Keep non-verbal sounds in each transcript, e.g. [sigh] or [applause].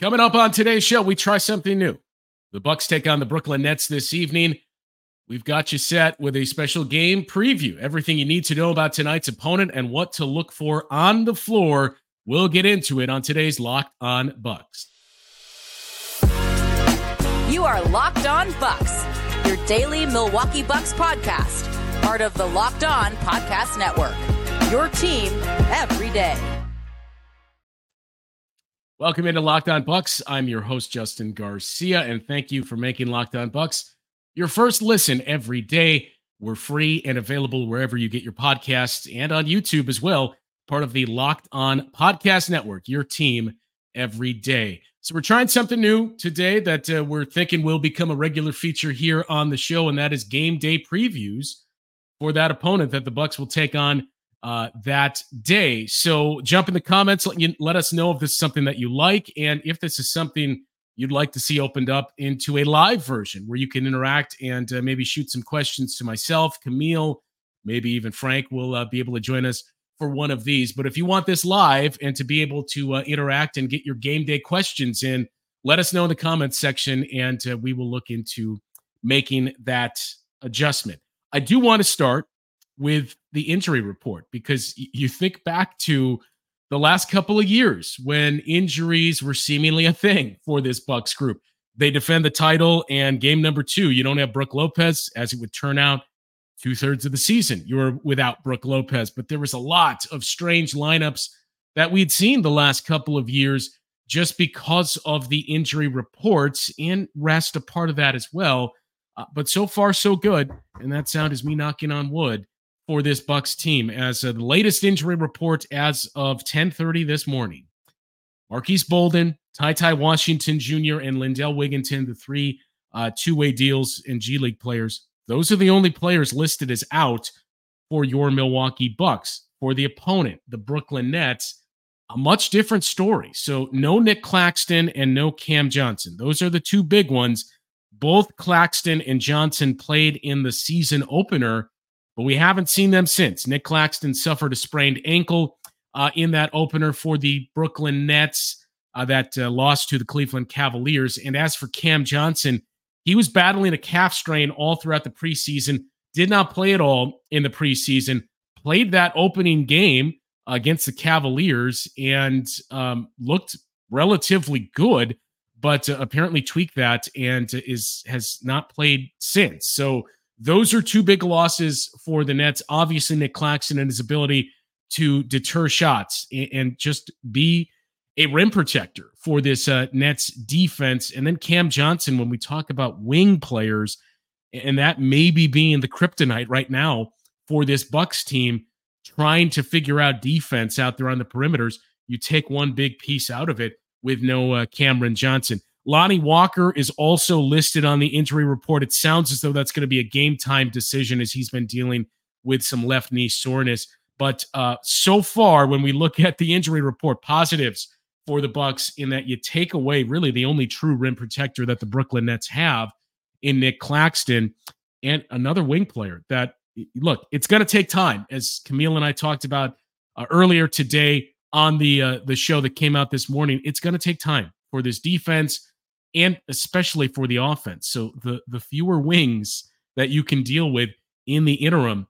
Coming up on today's show, we try something new. The Bucks take on the Brooklyn Nets this evening. We've got you set with a special game preview. Everything you need to know about tonight's opponent and what to look for on the floor. We'll get into it on today's Locked On Bucks. You are Locked On Bucks, your daily Milwaukee Bucks podcast, part of the Locked On Podcast Network. Your team every day. Welcome into Locked On Bucks. I'm your host, Justin Garcia, and thank you for making Locked On Bucks your first listen every day. We're free and available wherever you get your podcasts and on YouTube as well, part of the Locked On Podcast Network, your team every day. So we're trying something new today that uh, we're thinking will become a regular feature here on the show, and that is game day previews for that opponent that the Bucks will take on uh, that day. So jump in the comments, let, you, let us know if this is something that you like and if this is something you'd like to see opened up into a live version where you can interact and uh, maybe shoot some questions to myself, Camille, maybe even Frank will uh, be able to join us for one of these. But if you want this live and to be able to uh, interact and get your game day questions in, let us know in the comments section and uh, we will look into making that adjustment. I do want to start with the injury report because you think back to the last couple of years when injuries were seemingly a thing for this Bucks group. They defend the title, and game number two, you don't have Brook Lopez, as it would turn out. Two thirds of the season, you were without Brook Lopez, but there was a lot of strange lineups that we'd seen the last couple of years just because of the injury reports and rest a part of that as well. Uh, but so far, so good. And that sound is me knocking on wood for this Bucks team as the latest injury report as of 10:30 this morning. Marques Bolden, Ty Ty Washington Jr., and Lindell Wigginton, the three uh, two-way deals and G League players. Those are the only players listed as out for your Milwaukee Bucks. For the opponent, the Brooklyn Nets, a much different story. So no Nick Claxton and no Cam Johnson. Those are the two big ones. Both Claxton and Johnson played in the season opener but we haven't seen them since. Nick Claxton suffered a sprained ankle uh, in that opener for the Brooklyn Nets uh, that uh, lost to the Cleveland Cavaliers. And as for Cam Johnson, he was battling a calf strain all throughout the preseason, did not play at all in the preseason, played that opening game against the Cavaliers and um, looked relatively good, but uh, apparently tweaked that and is has not played since. So those are two big losses for the Nets. Obviously, Nick Claxton and his ability to deter shots and just be a rim protector for this uh, Nets defense. And then Cam Johnson, when we talk about wing players, and that maybe being the kryptonite right now for this Bucks team, trying to figure out defense out there on the perimeters. You take one big piece out of it with no uh, Cameron Johnson. Lonnie Walker is also listed on the injury report. It sounds as though that's going to be a game time decision as he's been dealing with some left knee soreness. But uh, so far, when we look at the injury report, positives for the Bucks in that you take away really the only true rim protector that the Brooklyn Nets have in Nick Claxton and another wing player. That look, it's going to take time, as Camille and I talked about uh, earlier today on the uh, the show that came out this morning. It's going to take time for this defense and especially for the offense. So the the fewer wings that you can deal with in the interim,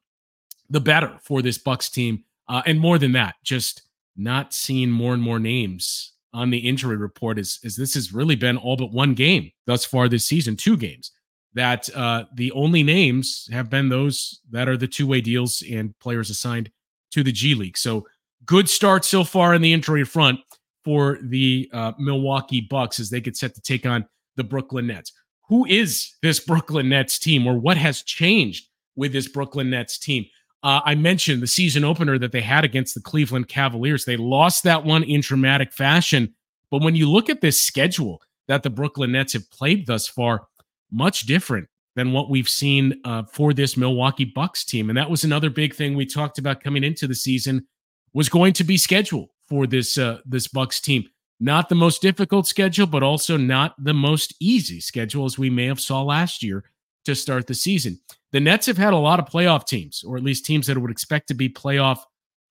the better for this Bucks team. Uh, and more than that, just not seeing more and more names on the injury report is is this has really been all but one game thus far this season, two games. That uh, the only names have been those that are the two way deals and players assigned to the G League. So good start so far in the injury front for the uh, Milwaukee Bucks as they get set to take on the Brooklyn Nets. Who is this Brooklyn Nets team, or what has changed with this Brooklyn Nets team? Uh, I mentioned the season opener that they had against the Cleveland Cavaliers. They lost that one in dramatic fashion. But when you look at this schedule that the Brooklyn Nets have played thus far, much different than what we've seen uh, for this Milwaukee Bucks team. And that was another big thing we talked about coming into the season was going to be schedule for this uh, this Bucks team. Not the most difficult schedule, but also not the most easy schedule as we may have saw last year to start the season. The Nets have had a lot of playoff teams, or at least teams that would expect to be playoff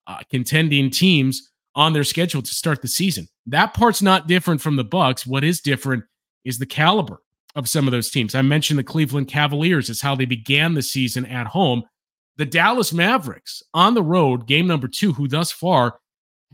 uh, contending teams on their schedule to start the season. That part's not different from the Bucks. What is different is the caliber of some of those teams. I mentioned the Cleveland Cavaliers is how they began the season at home. The Dallas Mavericks on the road, game number two, who thus far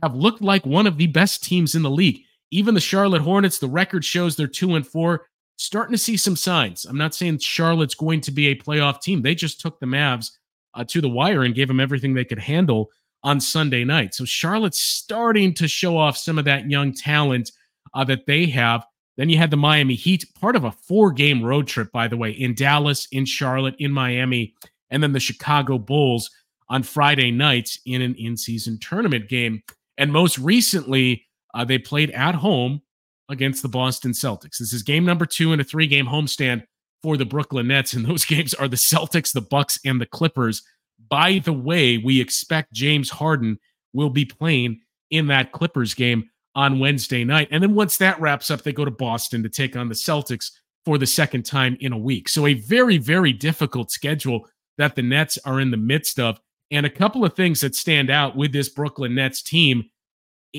have looked like one of the best teams in the league. Even the Charlotte Hornets, the record shows they're two and four, starting to see some signs. I'm not saying Charlotte's going to be a playoff team. They just took the Mavs uh, to the wire and gave them everything they could handle on Sunday night. So Charlotte's starting to show off some of that young talent uh, that they have. Then you had the Miami Heat, part of a four game road trip, by the way, in Dallas, in Charlotte, in Miami, and then the Chicago Bulls on Friday nights in an in season tournament game. And most recently, uh, they played at home against the Boston Celtics. This is game number two in a three game homestand for the Brooklyn Nets. And those [laughs] games are the Celtics, the Bucks, and the Clippers. By the way, we expect James Harden will be playing in that Clippers game on Wednesday night. And then once that wraps up, they go to Boston to take on the Celtics for the second time in a week. So a very, very difficult schedule that the Nets are in the midst of. And a couple of things that stand out with this Brooklyn Nets team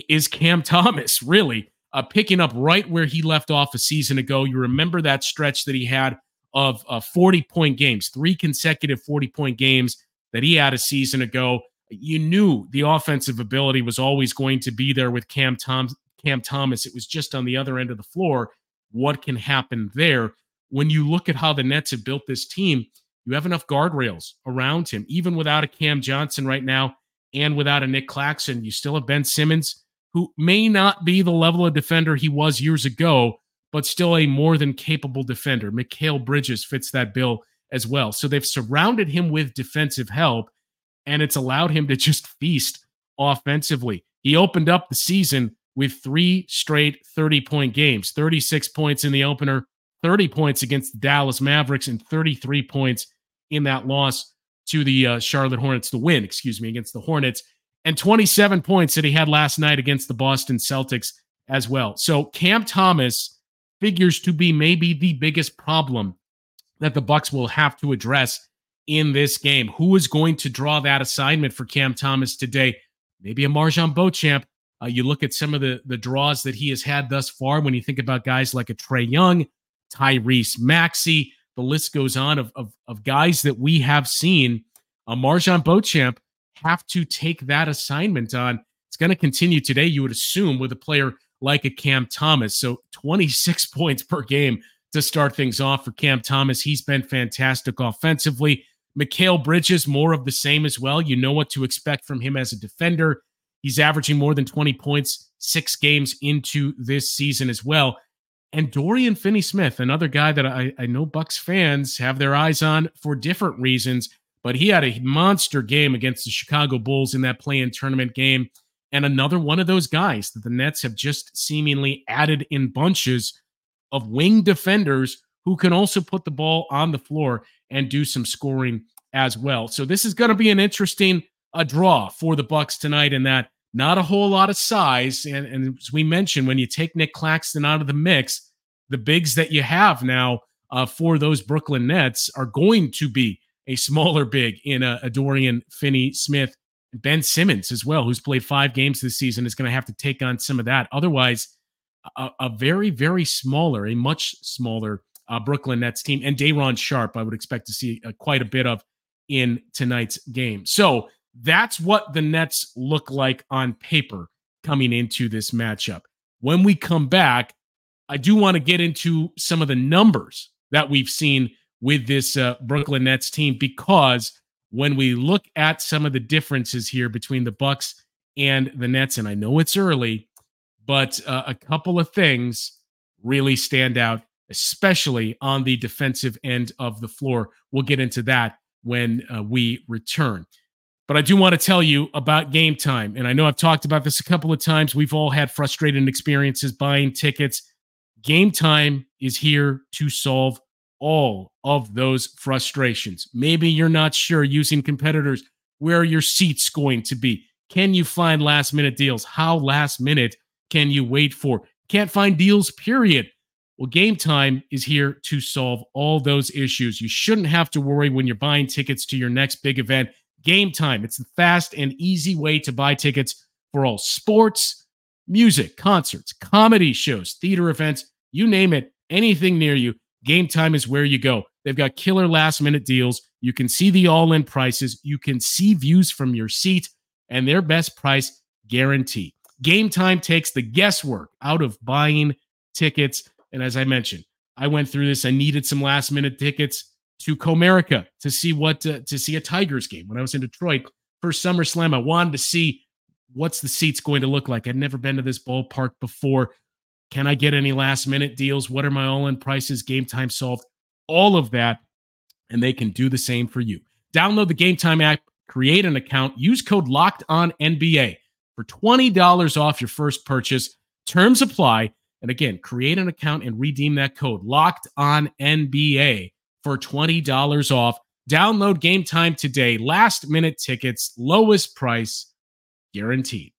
is Cam Thomas, really uh, picking up right where he left off a season ago. You remember that stretch that he had of uh, 40 point games, three consecutive 40 point games that he had a season ago you knew the offensive ability was always going to be there with Cam Tom Cam Thomas. It was just on the other end of the floor. What can happen there? When you look at how the Nets have built this team, you have enough guardrails around him. Even without a Cam Johnson right now and without a Nick Claxton, you still have Ben Simmons, who may not be the level of defender he was years ago, but still a more than capable defender. Mikal Bridges fits that bill as well. So they've surrounded him with defensive help and it's allowed him to [laughs] just feast offensively. He opened up the season with three straight 30 point games 36 points in the opener, 30 points against the Dallas Mavericks, and 33 points in that loss to the uh, Charlotte Hornets, the win, excuse me, against the Hornets, and 27 points that he had last night against the Boston Celtics as well. So Cam Thomas figures to be maybe the biggest problem that the Bucks will have to address in this game. Who is going to draw that assignment for Cam Thomas today? Maybe a MarJon Beauchamp. Uh, you look at some of the, the draws that he has had thus far when you think about guys like a Trae Young, Tyrese Maxey, the list goes on of, of, of guys that we have seen. Uh, MarJon Beauchamp have to take that assignment on. It's going to continue today, you would assume, with a player like a Cam Thomas. So 26 [laughs] points per game to start things off for Cam Thomas. He's been fantastic offensively. Mikal Bridges, more of the same as well. You know what to expect from him as a defender. He's averaging more than 20 points six games into this season as well. And Dorian Finney Smith, another guy that I, I know Bucks fans have their eyes on for different reasons, but he had a monster game against the Chicago Bulls in that play in tournament game. And another one of those guys that the Nets have just seemingly added in bunches of wing defenders who can also put the ball on the floor and do some scoring as well. So this is going to be an interesting a uh, draw for the Bucks tonight in that not a whole lot of size. And, and, as we mentioned, when you take Nick Claxton out of the mix, the bigs that you have now uh, for those Brooklyn Nets are going to be a smaller big in a, a Dorian Finney Smith. Ben Simmons as well, who's played five games this season, is going to have to take on some of that. Otherwise, a, a very, very smaller, a much smaller uh, Brooklyn Nets team. And Day'Ron Sharpe, I would expect to see uh, quite a bit of in tonight's game. So that's what the Nets look like on paper coming into this matchup. When we come back, I do want to get into some of the numbers that we've seen with this uh, Brooklyn Nets team because when we look at some of the differences here between the Bucks and the Nets, and I know it's early, but uh, a couple of things really stand out, especially on the defensive end of the floor. We'll get into that when uh, we return. But I do want to tell you about game time. And I know I've talked about this a couple of times. We've all had frustrating experiences buying tickets. Game time is here to solve all of those frustrations. Maybe you're not sure using competitors where your seat's going to be. Can you find last minute deals? How last minute can you wait for? Can't find deals, period. Well, Game Time is here to solve all those issues. You shouldn't have to worry when you're buying tickets to your next big event. Game Time, it's the fast and easy way to buy tickets for all sports, music, concerts, comedy shows, theater events, you name it, anything near you. Game time is where you go. They've got killer last minute deals. You can see the all in prices. You can see views from your seat and their best price guarantee. Game time takes the guesswork out of buying tickets. And as I mentioned, I went through this. I needed some last minute tickets to Comerica to see what uh, to see a Tigers game when I was in Detroit for SummerSlam. I wanted to see what's the seats going to look like. I'd never been to this ballpark before. Can I get any last minute deals? What are my all in prices? Game time solved. All of that. And they can do the same for you. Download the Game Time app, create an account, use code locked on NBA for $20 off your first purchase. Terms apply. And again, create an account and redeem that code locked on NBA for $20 off. Download game time today. Last minute tickets, lowest price guaranteed.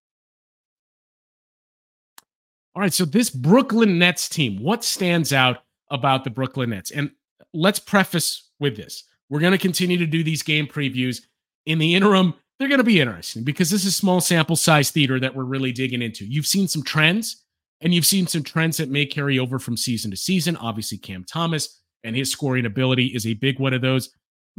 All right, so this Brooklyn Nets team, what stands out about the Brooklyn Nets? And let's preface with this. We're going to continue to do these game previews. In the interim, they're going to be interesting because this is small sample size theater that we're really digging into. You've seen some trends, and you've seen some trends that may carry over from season to season. Obviously, Cam Thomas and his scoring ability is a big one of those.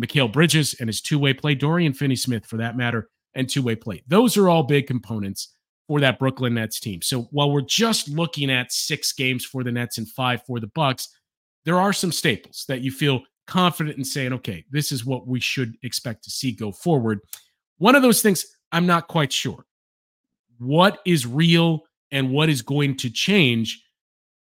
Mikal Bridges and his two way play, Dorian Finney Smith, for that matter, and two way play. Those are all big components for that Brooklyn Nets team. So while we're just looking at six games for the Nets and five for the Bucks, there are some staples that you feel confident in saying, okay, this is what we should expect to see go forward. One of those things, I'm not quite sure. What is real and what is going to change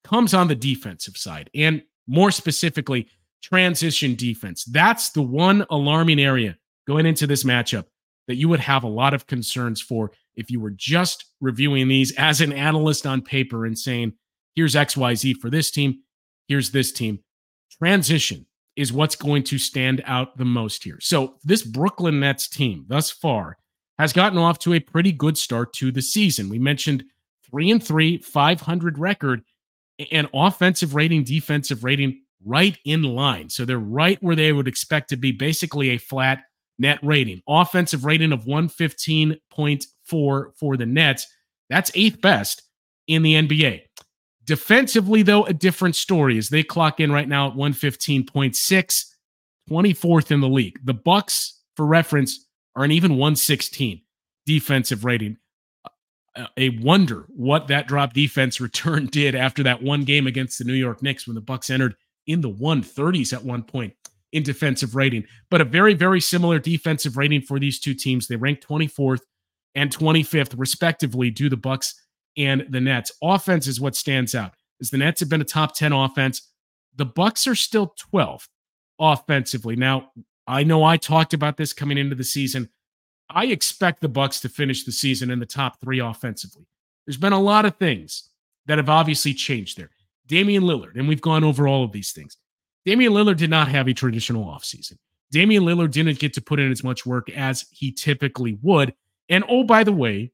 comes on the defensive side. And more specifically, transition defense. That's the one alarming area going into this matchup that you would have a lot of concerns for if you were just reviewing these as an analyst on paper and saying, here's XYZ for this team, here's this team. Transition is what's going to stand out the most here. So, this Brooklyn Nets team thus far has gotten off to a pretty good start to the season. We mentioned 3 and 3, 500 record and offensive rating, defensive rating right in line. So they're right where they would expect to be basically a flat net rating. Offensive rating of 115.4 for the Nets. That's eighth best in the NBA. Defensively, though, a different story as they clock in right now at 115.6, 24th in the league. The Bucks, for reference, are an even 116 defensive rating. A wonder what that drop defense [laughs] return did after that one game against the New York Knicks when the Bucks entered in the 130s at one point in defensive rating. But a very, very similar defensive rating for these two teams. They rank 24th and 25th, respectively, do the Bucks and the Nets. Offense is what stands out. As the Nets have been a top 10 offense, the Bucks are still 12th offensively. Now, I know I talked about this coming into the season. I expect the Bucks to finish the season in the top 3 offensively. There's been a lot of things that have obviously changed there. Damian Lillard, and we've gone over all of these things. Damian Lillard did not have a traditional offseason. Damian Lillard didn't get to put in as much work as he typically would. And oh, by the way,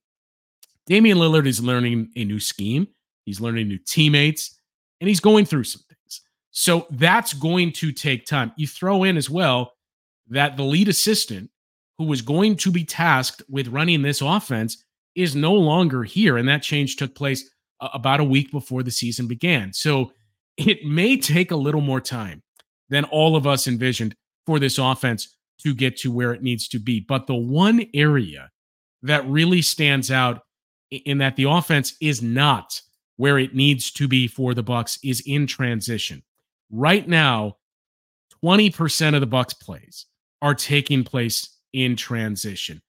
Damian Lillard is learning a new scheme. He's learning new teammates, and he's going through some things. So that's going to take time. You throw in as well that the lead assistant who was going to be tasked with running this offense is no longer here. And that change took place about a week before the season began. So it may take a little more time than all of us envisioned for this offense to get to where it needs to be. But the one area that really stands out in that the offense is not where it needs to be for the Bucks is in transition. Right now, 20% of the Bucks plays are taking place in transition.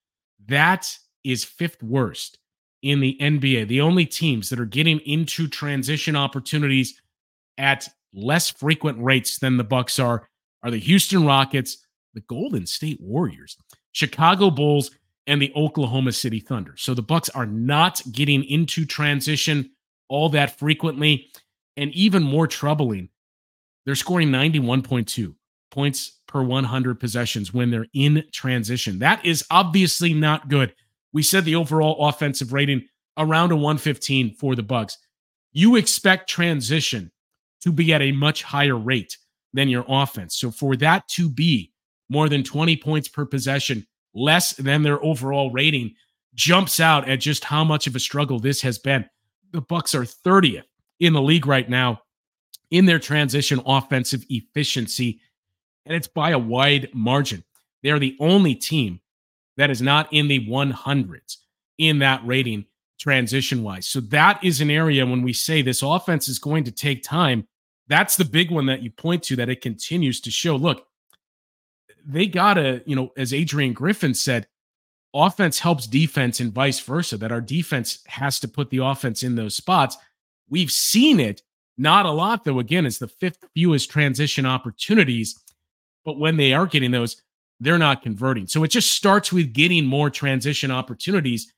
That is fifth worst in the NBA. The only teams that are getting into transition opportunities at less frequent rates than the Bucks are are the Houston Rockets, the Golden State Warriors, Chicago Bulls, and the Oklahoma City Thunder. So the Bucks are not getting into transition all that frequently. And even more troubling, they're scoring 91.2 points per 100 possessions when they're in transition. That is obviously not good. We said the overall offensive rating around a 115 for the Bucks. You expect transition to be at a much higher rate than your offense. So for that to be more than 20 points per possession less than their overall rating jumps out at just how much of a struggle this has been. The Bucks are 30th in the league right now in their transition offensive efficiency, and it's by a wide margin. They're the only team that is not in the 100s in that rating transition wise. So that is an area when we say this offense is going to take time. That's the big one that you point to that it continues to show. Look, they got to, you know, as Adrian Griffin said, offense helps defense and vice versa, that our defense has to put the offense in those spots. We've seen it, not a lot, though. Again, it's the fifth fewest transition opportunities. But when they are getting those, they're not converting. So it just starts with getting more transition opportunities.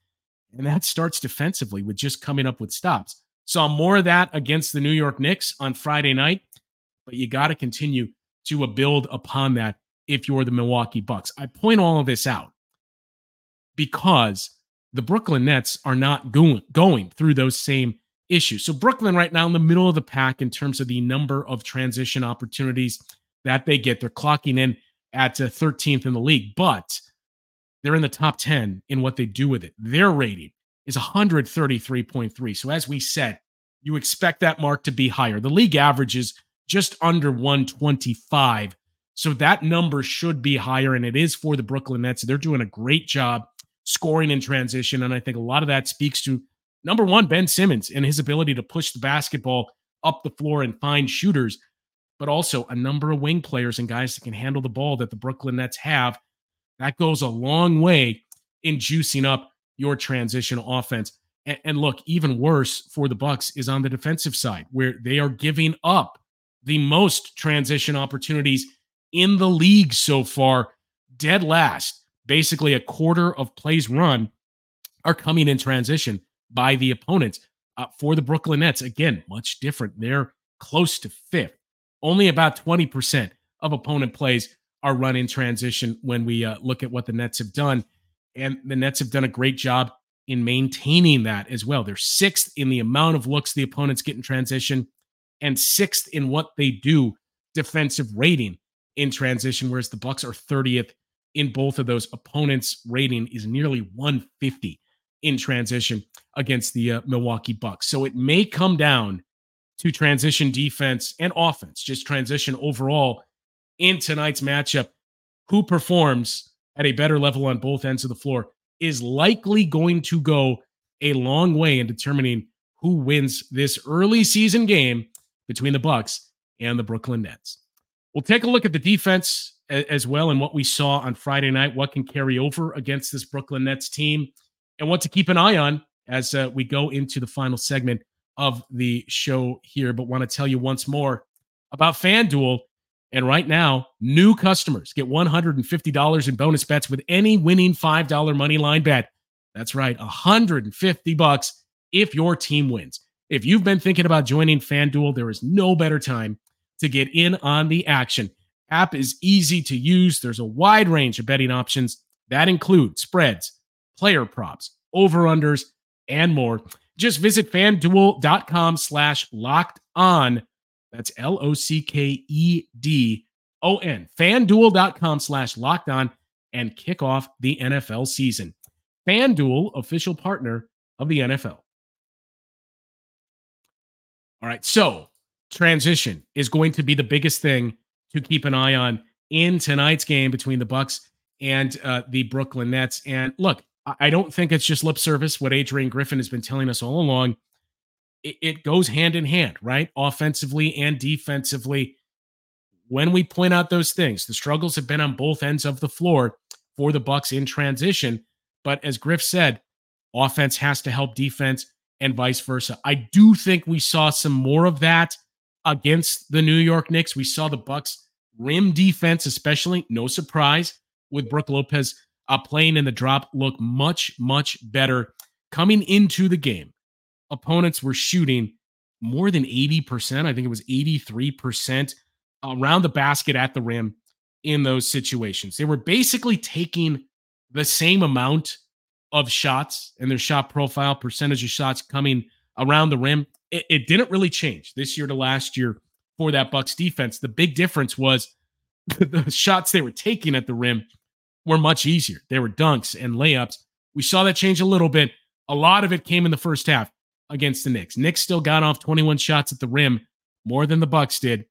And that starts defensively with just coming up with stops. Saw more of that against the New York Knicks on Friday night, but you got to continue to build upon that if you're the Milwaukee Bucks. I point all of this out because the Brooklyn Nets are not going, going through those same issues. So Brooklyn right now in the middle of the pack in terms of the number of transition opportunities that they get. They're clocking in at 13th uh, in the league, but they're in the top 10 in what they do with it. Their rating is 133.3. So, as we said, you expect that mark to be higher. The league average is just under 125. So, that number should be higher, and it is for the Brooklyn Nets. They're doing a great job scoring in transition. And I think a lot of that speaks to number one, Ben Simmons and his ability to push the basketball up the floor and find shooters, but also a number of wing players and guys that can handle the ball that the Brooklyn Nets have that goes a long way in juicing up your transition offense. And, and look, even worse for the Bucks is on the defensive side, where they are giving up the most transition opportunities in the league so far, dead last. Basically, a quarter of plays run are coming in transition by the opponents. Uh, for the Brooklyn Nets, again, much different. They're close to fifth. Only about 20% of opponent plays are run in transition when we uh, look at what the Nets have done. And the Nets have done a great job in maintaining that as well. They're sixth in the amount of looks the opponents get in transition and sixth in what they do defensive rating in transition, whereas the Bucks are 30th in both of those. Opponents' rating is nearly 150 in transition against the uh, Milwaukee Bucks. So it may come down to transition defense and offense, just transition overall in tonight's matchup, who performs at a better level on both ends of the floor is likely going to go a long way in determining who wins this early season game between the Bucks and the Brooklyn Nets. We'll take a look at the defense as well and what we saw on Friday night, what can carry over against this Brooklyn Nets team, and what to keep an eye on as uh, we go into the final segment of the show here. But want to tell you once more about FanDuel and right now, new customers get $150 in bonus bets with any winning $5 money line bet. That's right, 150 bucks if your team wins. If you've been thinking about joining FanDuel, there is no better time to get in on the action. App is easy to use. There's a wide range of betting options that include spreads, player props, over-unders, and more. Just visit fanduel.com slash locked on that's L O C K E D O N. FanDuel.com slash locked on and kick off the NFL season. FanDuel, official partner of the NFL. All right. So, transition is going to be the biggest thing to keep an eye on in tonight's game between the Bucks and uh, the Brooklyn Nets. And look, I don't think it's just lip service what Adrian Griffin has been telling us all along it, it goes hand in hand, right? Offensively and defensively. When we point out those things, the struggles have been on both ends of the floor for the Bucks in transition. But as Griff said, offense has to help defense and vice versa. I do think we saw some more of that against the New York Knicks. We saw the Bucks rim defense, especially, no surprise, with Brook Lopez uh, playing in the drop, look much, much better coming into the game opponents were shooting more than 80%. I think it was 83% around the basket at the rim in those situations. They were basically taking the same amount of shots and their shot profile, percentage of shots coming around the rim. It, it didn't really change this year to last year for that Bucks defense. The big difference was the, [laughs] the shots they were taking at the rim were much easier. They were dunks and layups We saw that change a little bit. A lot of it came in the first half against the Knicks. Knicks still got off 21 shots at the rim, more than the Bucks did,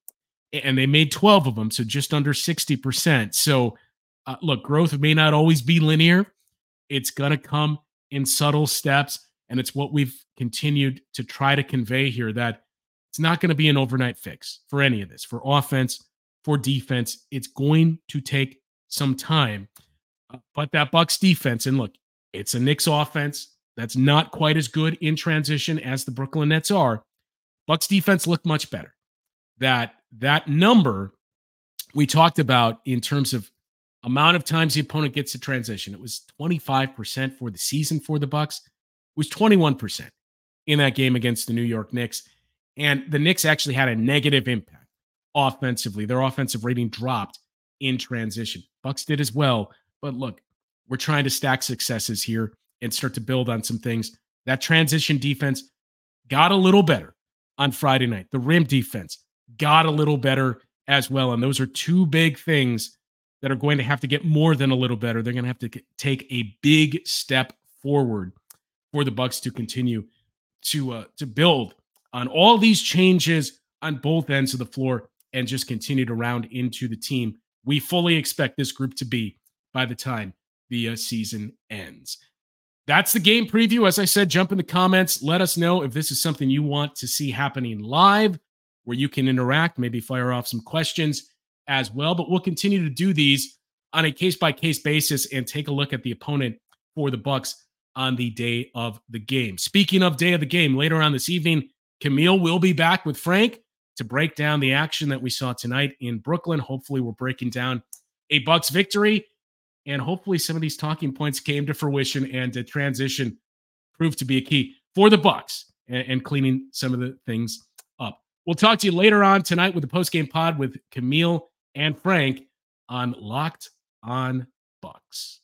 and they made 12 of them, so just under 60%. So, uh, look, growth may not always be linear. It's going to come in subtle steps, and it's what we've continued to try to convey here that it's not going to be an overnight fix for any of this, for offense, for defense. It's going to take some time. Uh, but that Bucks defense, and look, it's a Knicks offense that's not quite as good in transition as the Brooklyn Nets are. Bucks defense looked much better. That that number we talked about in terms of amount of times the opponent gets to transition. It was 25% for the season for the Bucks. Was 21% in that game against the New York Knicks. And the Knicks actually had a negative impact offensively. Their offensive rating dropped in transition. Bucks did as well. But look, we're trying to stack successes here and start to build on some things. That transition defense got a little better on Friday night. The rim defense got a little better as well. And those are two big things that are going to have to get more than a little better. They're going to have to take a big step forward for the Bucks to continue to uh, to build on all these changes on both ends of the floor and just continue to round into the team we fully expect this group to be by the time the uh, season ends. That's the game preview. As I said, jump in the comments. Let us know if this is something you want to see happening live, where you can interact, maybe fire off some questions as well. But we'll continue to do these on a case by case basis and take a look at the opponent for the Bucks on the day of the game. Speaking of day of the game, later on this evening, Camille will be back with Frank to break down the action that we saw tonight in Brooklyn. Hopefully, we're breaking down a Bucks victory, and hopefully, some of these talking points came to fruition and the transition proved to be a key for the Bucks and, and cleaning some of the things up. We'll talk to you later on tonight with the post game pod with Camille and Frank on Locked On Bucks.